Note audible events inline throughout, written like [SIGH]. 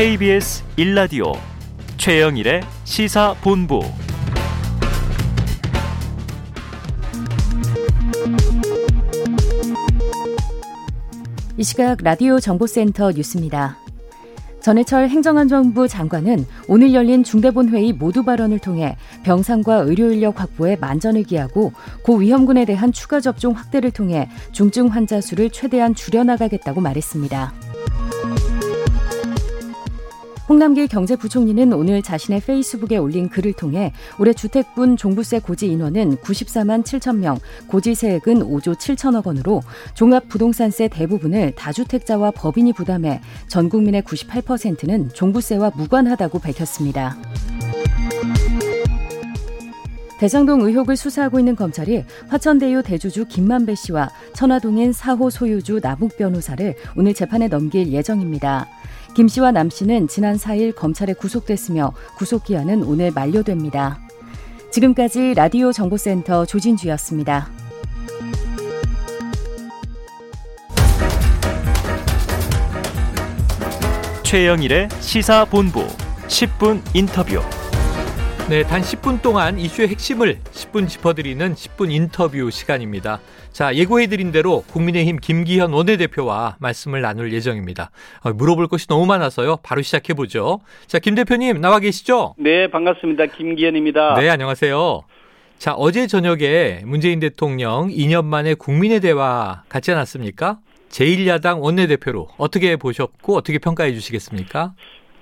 KBS 1라디오 최영일의 시사본부 이 시각 라디오 정보센터 뉴스입니다. 전해철 행정안전부 장관은 오늘 열린 중대본회의 모두 발언을 통해 병상과 의료인력 확보에 만전을 기하고 고위험군에 대한 추가 접종 확대를 통해 중증 환자 수를 최대한 줄여나가겠다고 말했습니다. 홍남기 경제부총리는 오늘 자신의 페이스북에 올린 글을 통해 올해 주택분 종부세 고지 인원은 94만 7천 명, 고지 세액은 5조 7천억 원으로 종합 부동산세 대부분을 다주택자와 법인이 부담해 전 국민의 98%는 종부세와 무관하다고 밝혔습니다. 대장동 의혹을 수사하고 있는 검찰이 화천대유 대주주 김만배 씨와 천화동인 4호 소유주 나북 변호사를 오늘 재판에 넘길 예정입니다. 김 씨와 남 씨는 지난 4일 검찰에 구속됐으며 구속기한은 오늘 만료됩니다. 지금까지 라디오 정보센터 조진주였습니다. 최영일의 시사본부 10분 인터뷰. 네, 단 10분 동안 이슈의 핵심을 10분 짚어드리는 10분 인터뷰 시간입니다. 자, 예고해드린 대로 국민의힘 김기현 원내대표와 말씀을 나눌 예정입니다. 어, 물어볼 것이 너무 많아서요. 바로 시작해보죠. 자, 김 대표님 나와 계시죠? 네, 반갑습니다. 김기현입니다. 네, 안녕하세요. 자, 어제 저녁에 문재인 대통령 2년 만에 국민의 대화 갖지 않았습니까? 제1야당 원내대표로 어떻게 보셨고 어떻게 평가해 주시겠습니까?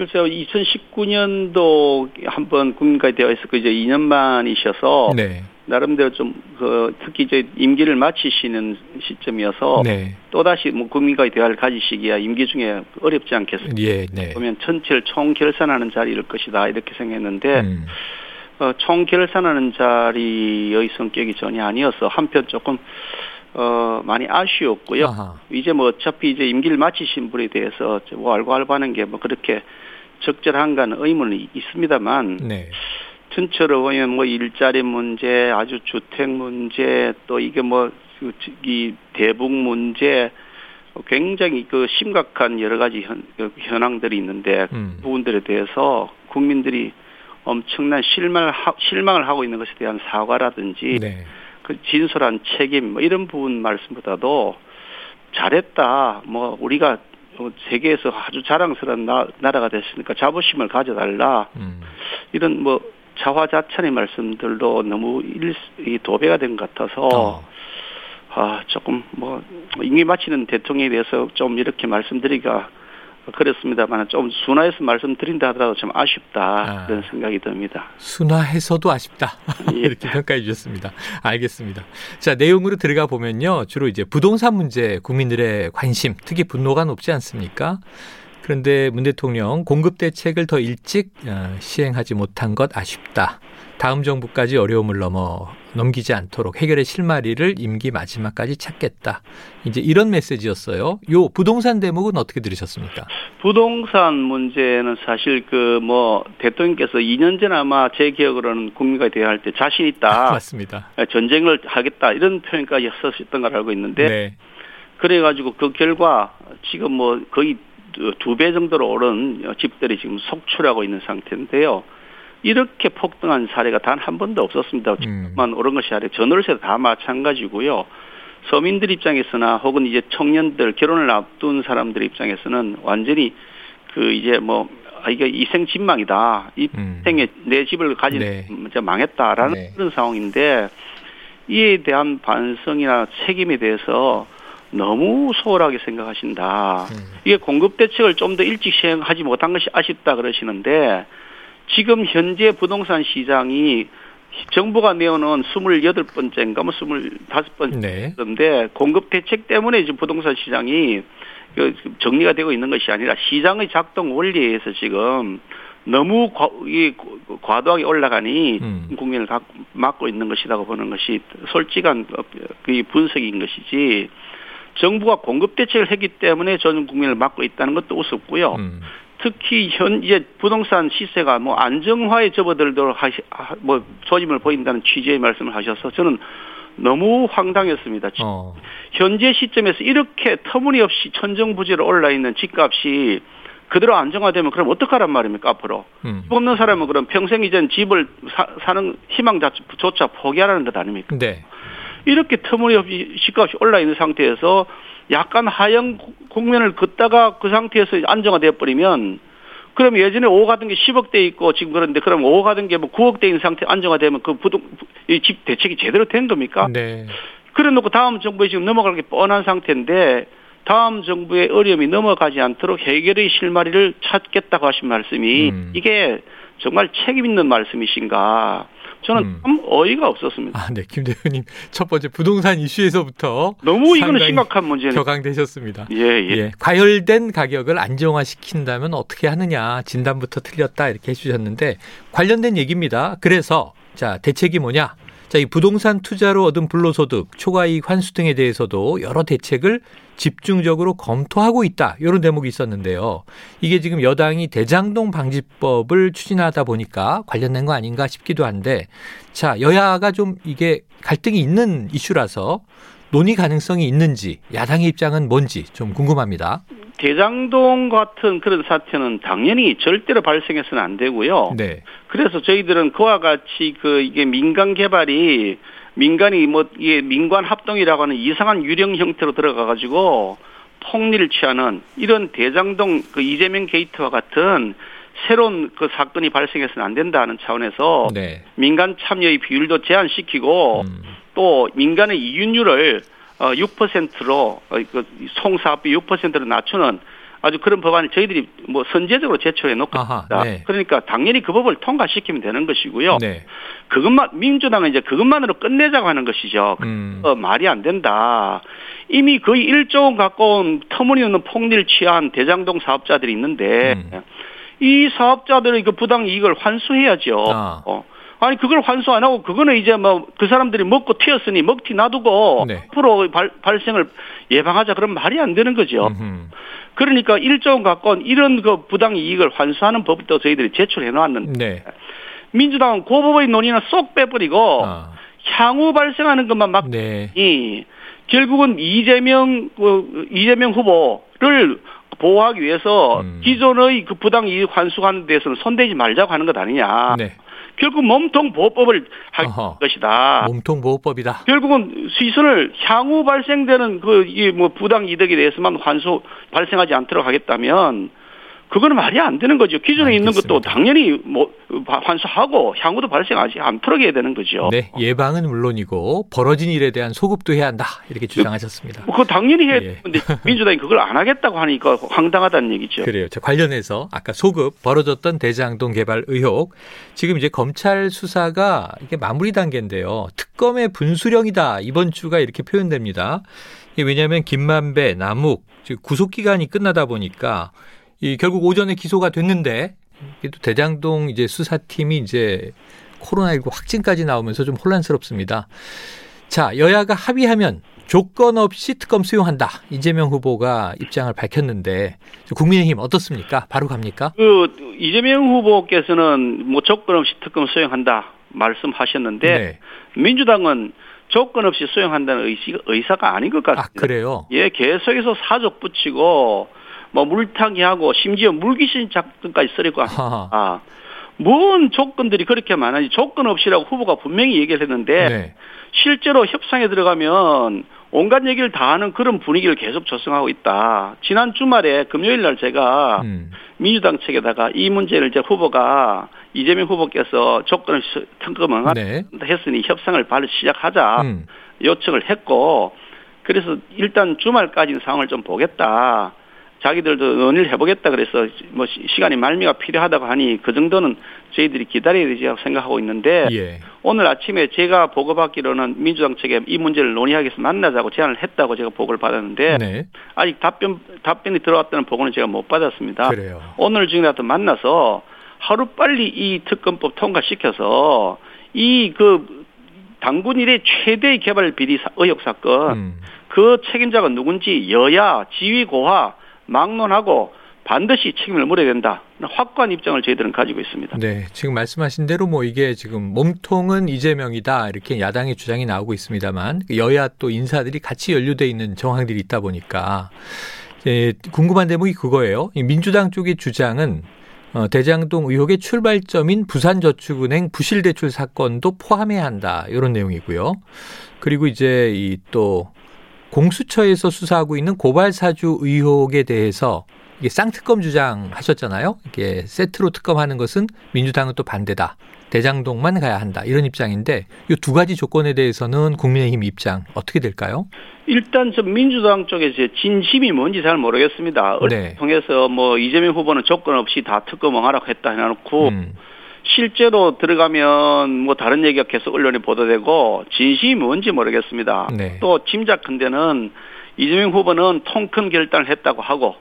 글쎄요, 2019년도 한번 국민과의 대화했었고 이제 2년 만이셔서 네. 나름대로 좀그 특히 이제 임기를 마치시는 시점이어서 네. 또 다시 뭐 국민과의 대화를 가지시기야 임기 중에 어렵지 않겠습니까? 예, 네. 보면 전체를 총 결산하는 자리일 것이다 이렇게 생각했는데 음. 어, 총 결산하는 자리의 성격이 전혀 아니어서 한편 조금 어, 많이 아쉬웠고요. 아하. 이제 뭐 어차피 이제 임기를 마치신 분에 대해서 뭐 왈가왈부하는 게 뭐 그렇게 적절한가는 의문이 있습니다만. 네. 전체로 보면 뭐 일자리 문제, 아주 주택 문제, 또 이게 뭐, 이 대북 문제, 굉장히 그 심각한 여러 가지 현, 그 현황들이 있는데, 음. 그 부분들에 대해서 국민들이 엄청난 실망을, 하, 실망을 하고 있는 것에 대한 사과라든지, 네. 그 진솔한 책임 뭐 이런 부분 말씀보다도 잘했다. 뭐 우리가 세계에서 아주 자랑스러운 나, 라가 됐으니까 자부심을 가져달라. 음. 이런 뭐 자화자찬의 말씀들도 너무 일, 이 도배가 된 것 같아서 어. 아 조금 뭐 임기 마치는 대통령에 대해서 좀 이렇게 말씀드리기가 그렇습니다만 좀 순화해서 말씀드린다 하더라도 좀 아쉽다 아, 그런 생각이 듭니다. 순화해서도 아쉽다 [LAUGHS] 예. 이렇게 평가해 주셨습니다. 알겠습니다. 자 내용으로 들어가 보면요 주로 이제 부동산 문제 국민들의 관심 특히 분노가 높지 않습니까? 그런데 문 대통령 공급 대책을 더 일찍 어, 시행하지 못한 것 아쉽다. 다음 정부까지 어려움을 넘어 넘기지 않도록 해결의 실마리를 임기 마지막까지 찾겠다. 이제 이런 메시지였어요. 요 부동산 대목은 어떻게 들으셨습니까? 부동산 문제는 사실 그 뭐 대통령께서 2년 전 아마 제 기억으로는 국민과 대화할 때 자신 있다. [LAUGHS] 맞습니다. 전쟁을 하겠다 이런 표현까지 썼었던 걸 알고 있는데 네. 그래가지고 그 결과 지금 뭐 거의 두 배 정도로 오른 집들이 지금 속출하고 있는 상태인데요. 이렇게 폭등한 사례가 단 한 번도 없었습니다. 만 음. 오른 것이 아니라 전월세도 다 마찬가지고요. 서민들 입장에서나 혹은 이제 청년들 결혼을 앞둔 사람들 입장에서는 완전히 그 이제 뭐 아, 이게 이생 진망이다. 이 음. 생에 내 집을 가진 네. 이제 망했다라는 네. 그런 상황인데 이에 대한 반성이나 책임에 대해서 너무 소홀하게 생각하신다. 음. 이게 공급 대책을 좀 더 일찍 시행하지 못한 것이 아쉽다 그러시는데 지금 현재 부동산 시장이 정부가 내어놓은 28번째인가 뭐 25번째인데 네. 공급 대책 때문에 지금 부동산 시장이 그 정리가 되고 있는 것이 아니라 시장의 작동 원리에 의해서 지금 너무 과, 이, 과도하게 올라가니 음. 국민을 막고 있는 것이라고 보는 것이 솔직한 그 분석인 것이지 정부가 공급 대책을 했기 때문에 전 국민을 막고 있다는 것도 우습고요. 음. 특히 현 이제 부동산 시세가 뭐 안정화에 접어들도록 하시 뭐 조짐을 보인다는 취지의 말씀을 하셔서 저는 너무 황당했습니다. 어. 현재 시점에서 이렇게 터무니없이 천정부지로 올라 있는 집값이 그대로 안정화되면 그럼 어떡하란 말입니까 앞으로 음. 집 없는 사람은 그럼 평생 이젠 집을 사, 는 희망조차 포기하라는 것 아닙니까? 네. 이렇게 터무니없이 집값이 올라 있는 상태에서 약간 하향 국면을 긋다가 그 상태에서 안정화되어 버리면 그럼 예전에 5억 가던 게 10억 대 있고 지금 그런데 그럼 5억 가던 게 뭐 9억 대인 상태 안정화되면 그 부동 이 집 대책이 제대로 된 겁니까? 네. 그래 놓고 다음 정부에 지금 넘어갈 게 뻔한 상태인데 다음 정부의 어려움이 넘어가지 않도록 해결의 실마리를 찾겠다고 하신 말씀이 음. 이게 정말 책임 있는 말씀이신가? 저는 음. 참 어이가 없었습니다. 아, 네, 김 대표님 첫 번째 부동산 이슈에서부터 너무 이거는 심각한 문제네. 격앙되셨습니다. 예, 예, 예. 과열된 가격을 안정화시킨다면 어떻게 하느냐 진단부터 틀렸다 이렇게 해주셨는데 관련된 얘기입니다. 그래서 자 대책이 뭐냐? 자, 이 부동산 투자로 얻은 불로소득, 초과이익 환수 등에 대해서도 여러 대책을 집중적으로 검토하고 있다. 이런 대목이 있었는데요. 이게 지금 여당이 대장동 방지법을 추진하다 보니까 관련된 거 아닌가 싶기도 한데 자, 여야가 좀 이게 갈등이 있는 이슈라서 논의 가능성이 있는지 야당의 입장은 뭔지 좀 궁금합니다. 대장동 같은 그런 사태는 당연히 절대로 발생해서는 안 되고요. 네. 그래서 저희들은 그와 같이 그 이게 민간 개발이 민간이 뭐 이게 민관 합동이라고 하는 이상한 유령 형태로 들어가 가지고 폭리를 취하는 이런 대장동 그 이재명 게이트와 같은 새로운 그 사건이 발생해서는 안 된다는 차원에서 네. 민간 참여의 비율도 제한시키고 음. 또 민간의 이윤율을 어 6%로 어, 그 송사업비 6%로 낮추는 아주 그런 법안을 저희들이 뭐 선제적으로 제출해 놓고 있습니다. 네. 그러니까 당연히 그 법을 통과시키면 되는 것이고요. 네. 그것만 민주당은 이제 그것만으로 끝내자고 하는 것이죠. 음. 어, 말이 안 된다. 이미 거의 1조 원 가까운 터무니없는 폭리를 취한 대장동 사업자들이 있는데 음. 이 사업자들의 그 부당 이익을 환수해야죠. 아. 어. 아니 그걸 환수 안 하고 그거는 이제 뭐 그 사람들이 먹고 튀었으니 먹튀 놔두고 네. 앞으로 발, 발생을 예방하자 그런 말이 안 되는 거죠. 음흠. 그러니까 1조 원 가까운 이런 그 부당 이익을 환수하는 법도 저희들이 제출해 놓았는데 네. 민주당은 그 법의 논의는 쏙 빼버리고 아. 향후 발생하는 것만 막 네. 이 결국은 이재명 그 이재명 후보를 보호하기 위해서 음. 기존의 그 부당 이익 환수하는 데서는 손대지 말자고 하는 것 아니냐. 네. 결국 몸통 보호법을 할 어허, 것이다. 몸통 보호법이다. 결국은 시선을 향후 발생되는 그 이 뭐 부당 이득에 대해서만 환수 발생하지 않도록 하겠다면 그거는 말이 안 되는 거죠. 기존에 알겠습니다. 있는 것도 당연히 뭐 환수하고 향후도 발생하지 않도록 해야 되는 거죠. 네, 예방은 물론이고 벌어진 일에 대한 소급도 해야 한다 이렇게 주장하셨습니다. 그거 당연히 해야 예. 되는데 민주당이 그걸 안 하겠다고 하니까 황당하다는 얘기죠. 그래요. 자, 관련해서 아까 소급 벌어졌던 대장동 개발 의혹 지금 이제 검찰 수사가 이게 마무리 단계인데요. 특검의 분수령이다 이번 주가 이렇게 표현됩니다. 왜냐하면 김만배, 남욱 구속 기간이 끝나다 보니까 이 결국 오전에 기소가 됐는데 또 대장동 이제 수사팀이 이제 코로나19 확진까지 나오면서 좀 혼란스럽습니다. 자, 여야가 합의하면 조건 없이 특검 수용한다. 이재명 후보가 입장을 밝혔는데 국민의힘 어떻습니까? 바로 갑니까? 그 이재명 후보께서는 뭐 조건 없이 특검 수용한다 말씀하셨는데 네. 민주당은 조건 없이 수용한다는 의시, 의사가 아닌 것 같습니다. 아, 그래요? 예, 계속해서 사족 붙이고 뭐 물타기 하고 심지어 물귀신 작전까지 쓰려고 합니다. 아, 뭔 조건들이 그렇게 많아지 조건 없이라고 후보가 분명히 얘기를 했는데 네. 실제로 협상에 들어가면 온갖 얘기를 다 하는 그런 분위기를 계속 조성하고 있다. 지난 주말에 금요일 날 제가 음. 민주당 측에다가 이 문제를 이제 후보가 이재명 후보께서 조건 없이 특검을 네. 했으니 협상을 바로 시작하자 음. 요청을 했고 그래서 일단 주말까지는 상황을 좀 보겠다. 자기들도 논의를 해보겠다 그래서 뭐 시간이 말미가 필요하다고 하니 그 정도는 저희들이 기다려야 되지 생각하고 있는데 예. 오늘 아침에 제가 보고받기로는 민주당 측에 이 문제를 논의하기 위해서 만나자고 제안을 했다고 제가 보고를 받았는데 네. 아직 답변 답변이 들어왔다는 보고는 제가 못 받았습니다. 그래요. 오늘 중이라도 만나서 하루 빨리 이 특검법 통과시켜서 이그 당군 일의 최대 개발 비리 의혹 사건 음. 그 책임자가 누군지 여야 지휘 고하 막론하고 반드시 책임을 물어야 된다. 확고한 입장을 저희들은 가지고 있습니다. 네, 지금 말씀하신 대로 뭐 이게 지금 몸통은 이재명이다 이렇게 야당의 주장이 나오고 있습니다만 여야 또 인사들이 같이 연루돼 있는 정황들이 있다 보니까 예, 궁금한 대목이 그거예요. 민주당 쪽의 주장은 어, 대장동 의혹의 출발점인 부산저축은행 부실대출 사건도 포함해야 한다 이런 내용이고요. 그리고 이제 이또 공수처에서 수사하고 있는 고발사주 의혹에 대해서 이게 쌍특검 주장하셨잖아요. 이게 세트로 특검하는 것은 민주당은 또 반대다. 대장동만 가야 한다. 이런 입장인데 이 두 가지 조건에 대해서는 국민의힘 입장 어떻게 될까요? 일단 저 민주당 쪽에 제 진심이 뭔지 잘 모르겠습니다. 네. 통해서 뭐 이재명 후보는 조건 없이 다 특검을 하라고 했다 해놓고 음. 실제로 들어가면 뭐 다른 얘기가 계속 언론에 보도되고 진심이 뭔지 모르겠습니다. 네. 또 짐작컨대는 이재명 후보는 통큰 결단을 했다고 하고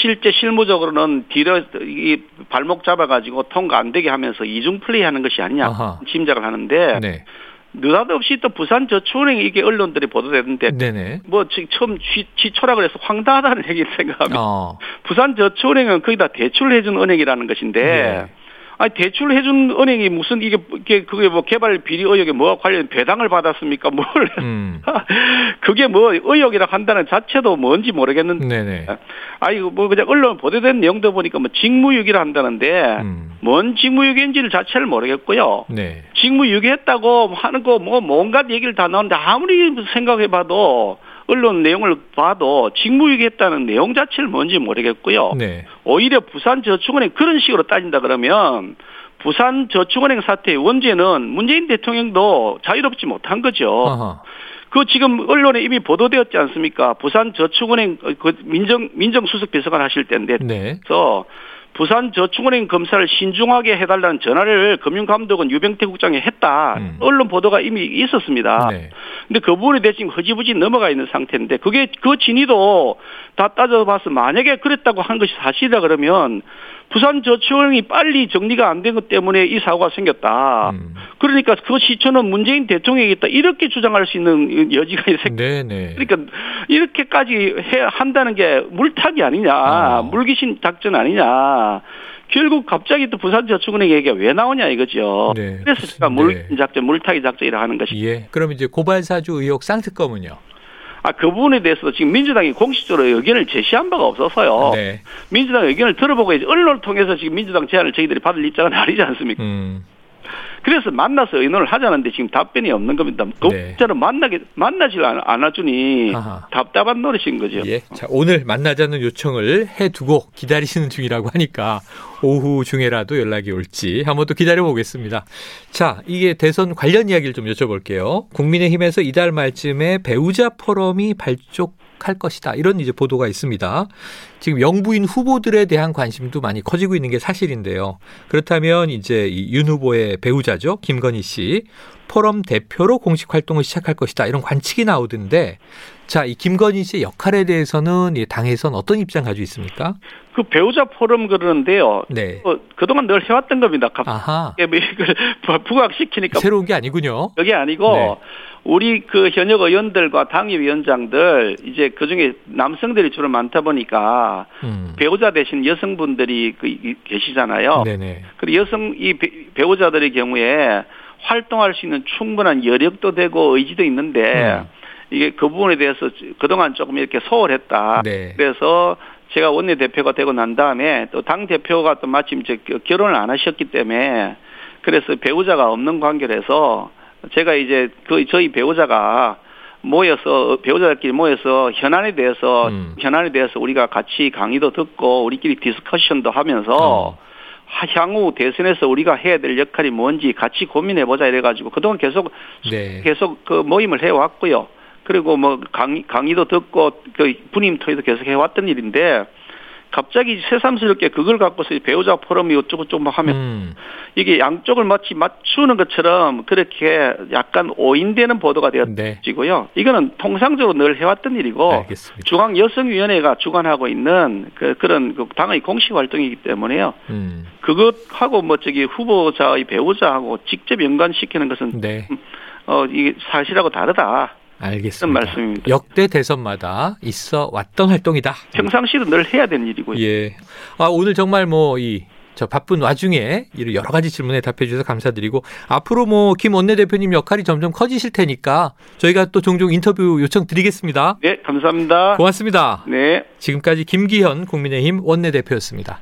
실제 실무적으로는 뒤로 이 발목 잡아가지고 통과 안 되게 하면서 이중 플레이하는 것이 아니냐 아하. 짐작을 하는데 네. 느닷없이 또 부산 저축은행이 이게 언론들이 보도되는데 네네. 뭐 지금 처음 쥐, 쥐초라 그래서 황당하다는 [LAUGHS] 얘기를 생각하면 어. 부산 저축은행은 거기다 대출해준 은행이라는 것인데 네. 아니 대출 해준 은행이 무슨 이게 그게 뭐 개발 비리 의혹에 뭐가 관련 배당을 받았습니까? 뭘 음. [LAUGHS] 그게 뭐 의혹이라 한다는 자체도 뭔지 모르겠는데. 네네. 아니 뭐 그냥 언론 보도된 내용도 보니까 뭐 직무유기를 한다는데 음. 뭔 직무유기인지를 자체를 모르겠고요. 네. 직무유기했다고 하는 거 뭐 뭔가 얘기를 다 나오는데 아무리 생각해봐도 언론 내용을 봐도 직무유기했다는 내용 자체를 뭔지 모르겠고요. 네. 오히려 부산저축은행 그런 식으로 따진다 그러면 부산저축은행 사태의 원죄는 문재인 대통령도 자유롭지 못한 거죠. 어허. 그 지금 언론에 이미 보도되었지 않습니까? 부산저축은행 그 민정 민정수석 비서관 하실 때인데 네. 그래서 부산저축은행 검사를 신중하게 해달라는 전화를 금융감독원 유병태 국장이 했다. 음. 언론 보도가 이미 있었습니다. 네. 근데 그 부분에 대해 지금 허지부지 넘어가 있는 상태인데 그게 그 진위도 다 따져봐서 만약에 그랬다고 한 것이 사실이다 그러면 부산저축은행이 빨리 정리가 안 된 것 때문에 이 사고가 생겼다. 음. 그러니까 그 시초는 문재인 대통령이 있다. 이렇게 주장할 수 있는 여지가 있어요. 네네. 그러니까 이렇게까지 해 한다는 게 물타기 아니냐, 아. 물귀신 작전 아니냐. 결국 갑자기 또 부산저축은행 얘기가 왜 나오냐 이거죠. 네. 그래서 제가 물귀신 네. 작전, 물타기 작전이라 하는 것이. 예. 그럼 이제 고발사주 의혹 쌍특검은요? 아, 그 부분에 대해서 지금 민주당이 공식적으로 의견을 제시한 바가 없어서요. 네. 민주당 의견을 들어보고 이제 언론을 통해서 지금 민주당 제안을 저희들이 받을 입장은 [LAUGHS] 아니지 않습니까? 음. 그래서 만나서 의논을 하자는데 지금 답변이 없는 겁니다. 공짜로 네. 만나게 만나지 않아주니 아하. 답답한 노릇인 거죠. 예. 자 오늘 만나자는 요청을 해두고 기다리시는 중이라고 하니까 오후 중에라도 연락이 올지 한번 또 기다려 보겠습니다. 자 이게 대선 관련 이야기를 좀 여쭤볼게요. 국민의힘에서 이달 말쯤에 배우자 포럼이 발족 할 것이다. 이런 이제 보도가 있습니다. 지금 영부인 후보들에 대한 관심도 많이 커지고 있는 게 사실인데요. 그렇다면 이제 이윤 후보의 배우자죠. 김건희 씨. 포럼 대표로 공식 활동을 시작할 것이다. 이런 관측이 나오던데 자, 이 김건희 씨의 역할에 대해서는 이 당에선 어떤 입장 가지고 있습니까? 그 배우자 포럼 그러는데요. 네. 어, 그동안 늘 해왔던 겁니다. 갑자기 뭐 이걸 [LAUGHS] 부각시키니까 새로운 게 아니군요. 그게 아니고 네. 우리 그 현역 의원들과 당협위원장들 이제 그 중에 남성들이 주로 많다 보니까 음. 배우자 대신 여성분들이 그 계시잖아요. 네네. 그리고 여성 이 배우자들의 경우에 활동할 수 있는 충분한 여력도 되고 의지도 있는데 음. 이게 그 부분에 대해서 그동안 조금 이렇게 소홀했다. 네. 그래서 제가 원내 대표가 되고 난 다음에 또 당 대표가 또 마침 이제 결혼을 안 하셨기 때문에 그래서 배우자가 없는 관계라서 제가 이제 그 저희 배우자가 모여서 배우자들끼리 모여서 현안에 대해서 음. 현안에 대해서 우리가 같이 강의도 듣고 우리끼리 디스커션도 하면서 어. 향후 대선에서 우리가 해야 될 역할이 뭔지 같이 고민해 보자 이래 가지고 그동안 계속 네. 계속 그 모임을 해 왔고요. 그리고 뭐 강의, 강의도 듣고 그 분임 토의도 계속 해 왔던 일인데 갑자기 새삼스럽게 그걸 갖고서 배우자 포럼이 어쩌고저쩌고 하면 음. 이게 양쪽을 마치 맞추는 것처럼 그렇게 약간 오인되는 보도가 되어지고요. 네. 이거는 통상적으로 늘 해왔던 일이고 알겠습니다. 중앙 여성위원회가 주관하고 있는 그, 그런 그 당의 공식 활동이기 때문에요. 음. 그것하고 뭐 저기 후보자의 배우자하고 직접 연관시키는 것은 네. 어 이게 사실하고 다르다. 알겠습니다. 말씀입니다. 역대 대선마다 있어 왔던 활동이다. 평상시도 늘 해야 되는 일이고요. 예. 아, 오늘 정말 뭐 이 저 바쁜 와중에 이런 여러 가지 질문에 답해 주셔서 감사드리고 앞으로 뭐 김 원내대표님 역할이 점점 커지실 테니까 저희가 또 종종 인터뷰 요청 드리겠습니다. 네, 감사합니다. 고맙습니다. 네. 지금까지 김기현 국민의힘 원내대표였습니다.